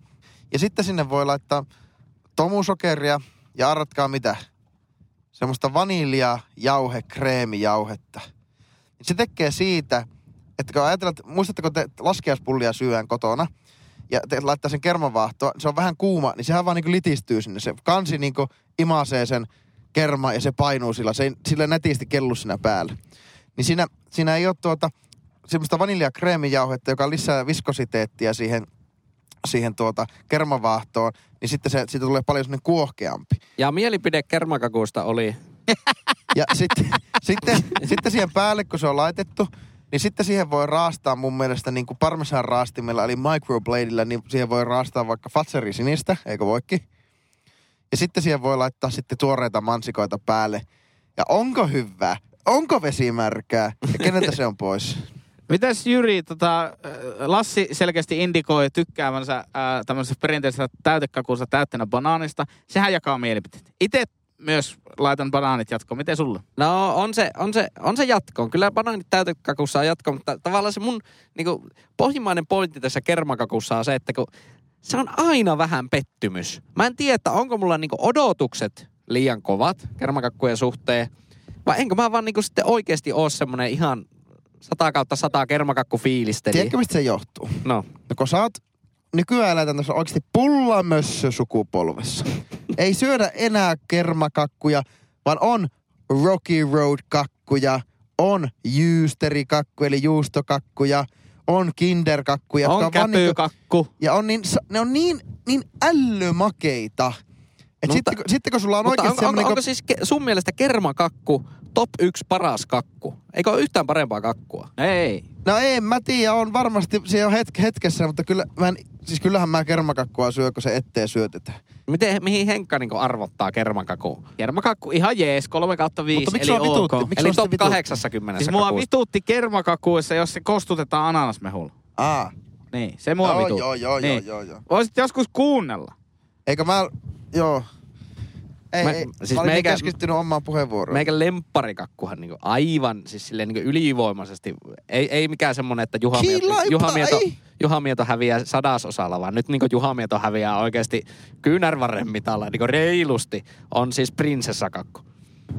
Ja sitten sinne voi laittaa tomusokeria ja arvatkaa mitä? Semmoista vanilja, jauhe, kreemijauhetta. Se tekee siitä, että kun ajatellaan, että muistatteko te laskiaispullia syödään kotona, ja te laittaa sen kermavaahtoa, se on vähän kuuma, niin sehän vaan niinku litistyy sinne. Se kansi niinku imasee sen kerma ja se painuu sillä. Se ei sillä nätisti kellu siinä päällä. Niin siinä, siinä ei ole tuota semmoista vaniljakreemijauhetta, joka lisää viskositeettia siihen, siihen tuota kermavaahtoon, niin sitten se, siitä tulee paljon semmoinen kuohkeampi. Ja mielipide kermakakusta oli... Ja sitten, sitten, sitten siihen päälle, kun se on laitettu, niin sitten siihen voi raastaa mun mielestä niin kuin parmesan raastimella, eli microbladilla, niin siihen voi raastaa vaikka fatseri sinistä, eikö voikin? Ja sitten siihen voi laittaa sitten tuoreita mansikoita päälle. Ja onko hyvää? Onko vesi märkää? Ja keneltä se on pois? Mitäs Jyri, tota, Lassi selkeästi indikoi tykkäävänsä äh, tämmöisestä perinteisestä täytekakusta täyttänä banaanista. Sehän jakaa mielipiteet. Itse myös laitan banaanit jatkoon. Miten sulle? No on se, on se, on se jatko. Kyllä banaanit täytekakussa on jatko, mutta tavallaan se mun niinku, pohjimmainen pointti tässä kermakakussa on se, että kun se on aina vähän pettymys. Mä en tiedä, että onko mulla niinku odotukset liian kovat kermakakkujen suhteen, vai enkö mä vaan niinku sitten oikeasti oo semmonen ihan sata kautta sata kermakakku fiilisteli. Tiedätkö, mistä se johtuu? No, No kun sä oot nykyään eletään tässä oikeasti pullamössö sukupolvessa. Ei syödä enää kermakakkuja, vaan on Rocky Road kakkuja, on jyysterikakku eli juustokakkuja, on kinderkakkuja. On vaan niinku- käpykakku. ja on niin, ne on niin, niin älymakeita. Et Mutta- sitten, kun- sitten kun sulla on oikeasti onko, onko, semmoinen... onko siis ke- sun mielestä kermakakku top yksi paras kakku? Eikö ole yhtään parempaa kakkua? Ei. No ei, mä tiedä, on varmasti se on hetk, hetkessä, mutta kyllä, mä en, siis kyllähän mä kermakakkua syö, kun se ettee syötetään. Miten, mihin Henkka niin arvottaa kermakakuun? Kermakakku ihan jees, 3 kautta 5, Mutta miksi eli vituutti? ok. Miksi Eli top vitu- 80 Siis mua vituutti kermakakuissa, jos se kostutetaan ananasmehulla. Aa, Niin, se mua joo, vituutti. joo, joo, niin. joo, joo, joo. Voisit joskus kuunnella. Eikö mä, joo. Ei, Mä- ei, siis mä olin meikä- keskittynyt omaan puheenvuoroon. Meikä lempparikakkuhan niinku aivan siis silleen niinku ylivoimaisesti. Ei, ei mikään semmonen, että Juha Mieto, Juha, Mieto. Juha Mieto häviää sadasosalla, vaan nyt niinku Juha Mieto häviää oikeasti kyynärvarren mitalla niinku reilusti. On siis prinsessakakku.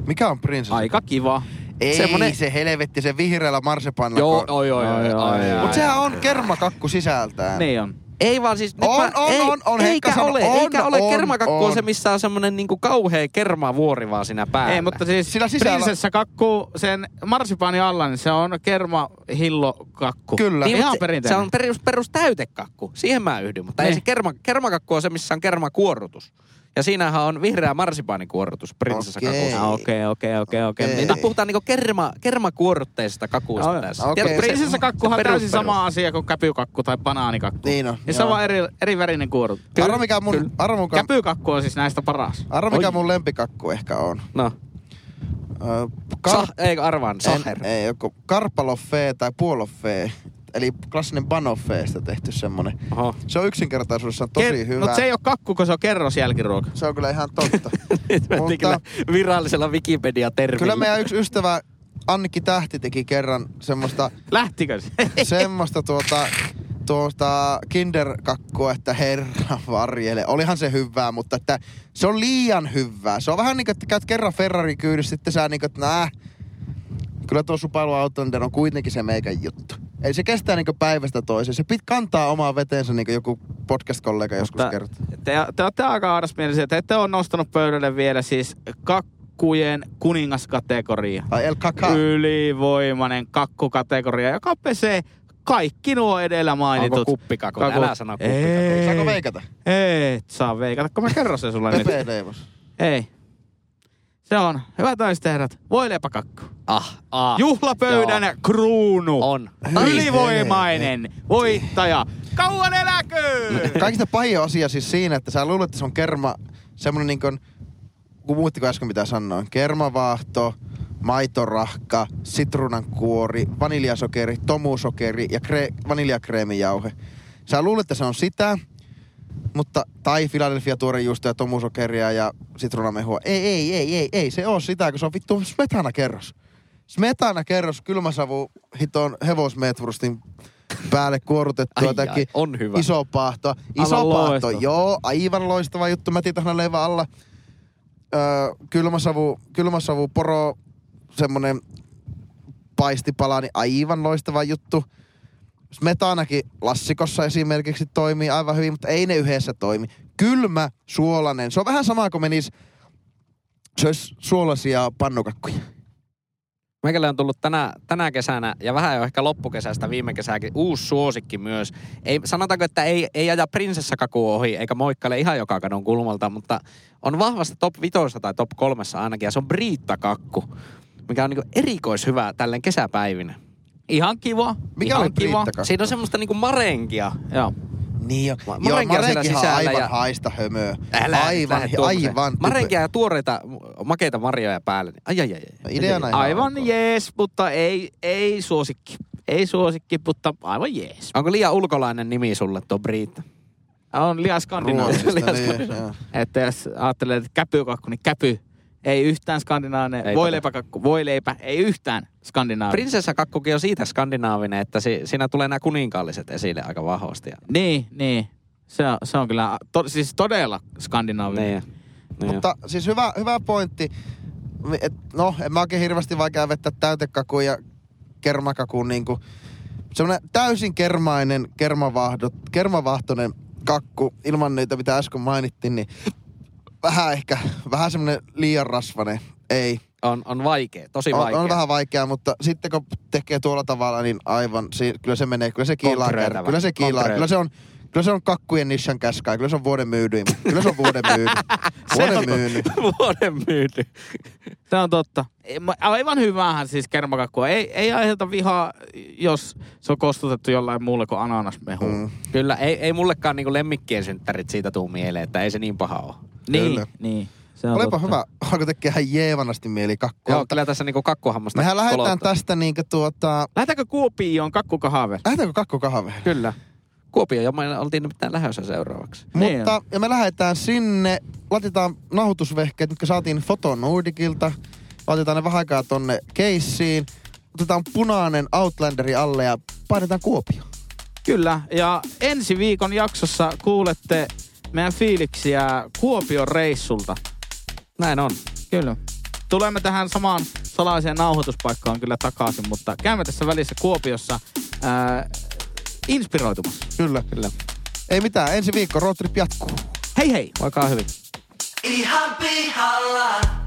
Mikä on prinsessa? Aika kiva. Ei semmonen- se helvetti, se vihreällä marsepanilla. Joo, oi, oi, Ai, oi, ai, ai, ai. ai. Mutta sehän on kermakakku sisältään. Niin on. Ei vaan siis... nyt On, mä, on, ei, on, on, eikä sano, ole, on, eikä ole. on, Kermakakku on, on. se, missä on semmonen niinku kauhea kermavuori vaan siinä päällä. Ei, mutta siis Sillä sisällä- prinsessakakku sen marsipaani alla, niin se on kermahillokakku. Kyllä. Niin, Ihan se, perinteinen. se on perus, perus täytekakku. Siihen mä yhdyn. Mutta ei Niin. se kerma, kermakakku on se, missä on kermakuorrutus. Ja siinähän on vihreä marsipaanikuorrutus. Okei. Ah, Okei, okei, okei, okei. Niin nyt puhutaan niinku kerma, kermakuorrutteisista kakuista Joo, tässä. okei. Tiedätkö, Prinsessakakkuhan on täysin perus. sama asia kuin käpykakku tai banaanikakku. Niin on, Ja se on vaan eri, eri värinen kuorut. Arvo mikä mun, arvo mikä, Käpykakku on siis näistä paras. arvo mikä Oi. mun lempikakku ehkä on. No. Ö, Sah, ei arvaan, saher. En, ei, joku karpaloffee tai puoloffee. Eli klassinen banoffeesta tehty semmonen. Oho. Se on yksinkertaisuudessaan tosi hyvä. Mutta se ei ole kakku, kun se on kerrosjälkiruoka. se on kyllä ihan totta. Nyt Mutta- kyllä virallisella Wikipedia-termillä. kyllä meidän yksi ystävä Annikki Tähti teki kerran semmoista, Lähtikö se? semmoista tuota, tuota kinderkakkua, että herra varjele. Olihan se hyvää, mutta että se on liian hyvää. Se on vähän niin kuin, että käyt kerran Ferrari kyydissä, sitten sä niin kuin, että nää, kyllä tuo Outlander on kuitenkin se meikän juttu. Ei se kestää niin päivästä toiseen. Se pit kantaa omaa veteensä, niin kuin joku podcast-kollega joskus Mutta kertoo. te, te olette aika ahdasmielisiä. Te ette ole nostanut pöydälle vielä siis kakkujen kuningaskategoria. Ai El Kaka. Ylivoimainen kakkukategoria, joka pesee kaikki nuo edellä mainitut. Onko kuppikaku? Kakut. Älä sano kuppikaku. Ei. Saako veikata? Et saa veikata, kun mä kerron sen sulle nyt. Pepe Leivos. Ei. Se on, hyvät naiset herrat, voileipäkakku. Ah, ah. Juhlapöydän Joo. kruunu. On. Ylivoimainen voittaja. Kauan eläköön! Kaikista pahin asia siis siinä, että sä luulet, että se on kerma, semmonen niin kuin, kun muittiko äsken mitä sanoin, kermavaahto, maitorahka, sitruunankuori, vaniljasokeri, tomusokeri ja kre, vaniljakreemijauhe. Sä luulet, että se on sitä, mutta, tai Philadelphia tuorejuustoa ja tomusokeria ja sitruunamehua. Ei, ei, ei, ei, ei, se on sitä, kun se on vittu smetana kerros. Smetana kerros, kylmäsavu, hiton hevosmeetwurstin päälle kuorutettua Ai, jotakin ai, on hyvä. iso paahto. Iso paahto, joo, aivan loistava juttu. Mä tahna leivän alla. Öö, kylmäsavu, kylmäsavu, poro, semmonen paistipala, niin aivan loistava juttu. Smetanakin lassikossa esimerkiksi toimii aivan hyvin, mutta ei ne yhdessä toimi. Kylmä, suolainen. Se on vähän sama kuin menis, olisi suolaisia pannukakkuja. Meikälle on tullut tänä, tänä kesänä ja vähän jo ehkä loppukesästä viime kesääkin uusi suosikki myös. Ei, sanotaanko, että ei, ei aja prinsessakaku ohi eikä moikkaile ihan joka kadon kulmalta, mutta on vahvasti top vitoista tai top kolmessa ainakin ja se on Briittakakku, mikä on niinku erikoishyvä tälleen kesäpäivinä. Ihan kiva. Mikä Ihan oli kiva. Siinä on semmoista niinku marenkia. Joo. Niin jo. Ma- Joo, marenkia siellä marenkihan sisällä aivan ja- haista hömöä. Älä aivan, aivan. Marenkia ja tuoreita makeita marjoja päälle. Ai ai ai. ai. No ideana ihan Aivan ok. jees, mutta ei, ei suosikki. Ei suosikki, mutta aivan jees. Onko liian ulkolainen nimi sulle tuo Briitta? On liian skandinaavinen. Niin, joo. Että jos ajattelee, että käpykakku, niin käpy. Ei yhtään skandinaavinen. Ei Voileipäkakku, voileipä. Ei yhtään skandinaavinen. Prinsessakakkukin on siitä skandinaavinen, että si, siinä tulee nämä kuninkaalliset esille aika vahvasti. Ja, Niin, niin. Se on, se on kyllä to, siis todella skandinaavinen. niin, niin. Mutta siis hyvä, hyvä pointti. Et, no, en mä oikein hirveästi vaikea vetää täytekakun ja kermakakun niinku. Semmoinen täysin kermainen, kermavahto, kermavahtoinen kakku, ilman niitä mitä äsken mainittiin, niin vähän ehkä, vähän semmonen liian rasvanen. Ei. On, on vaikea, tosi vaikea. On, on vähän vaikea, mutta sitten kun tekee tuolla tavalla, niin aivan, si- kyllä se menee, kyllä se kiilaa. Konkreettava. Kyllä se kiilaa, kyllä se on, kyllä se on kakkujen nissan käskää, kyllä se on vuoden myydyin. Kyllä se on vuoden myydyin. Vuoden myydyin. Vuoden myyty. Se on totta. Aivan hyvähän siis kermakakkua. Ei, ei aiheuta vihaa, jos se on kostutettu jollain muulla kuin ananasmehu. Mm. Kyllä, ei, ei mullekaan niinku lemmikkien synttärit siitä tuu mieleen, että ei se niin paha ole. Niin, Kyllä. niin. Se on Olipa totta. hyvä. Alkoi tekee ihan jeevanasti mieli kakkua. Joo, kyllä tässä niinku kakkuhammasta Mehän lähdetään kolottaa. tästä niinkö tuota... Lähdetäänkö Kuopioon kakkukahave? Lähdetäänkö kakkukahveen? Kyllä. Kuopio, jo me oltiin nimittäin lähdössä seuraavaksi. Niin Mutta, ja me lähdetään sinne, laitetaan nauhoitusvehkeet, mitkä saatiin Foto Nordicilta. Laitetaan ne vähän aikaa tonne keissiin. Otetaan punainen Outlanderi alle ja painetaan Kuopio. Kyllä, ja ensi viikon jaksossa kuulette meidän fiiliksiä Kuopion reissulta. Näin on. Kyllä. Tulemme tähän samaan salaiseen nauhoituspaikkaan kyllä takaisin, mutta käymme tässä välissä Kuopiossa ää, inspiroitumassa. Kyllä. Kyllä. Ei mitään, ensi viikko roadtrip jatkuu. Hei hei! Voikaa hyvin. Ihan pihalla.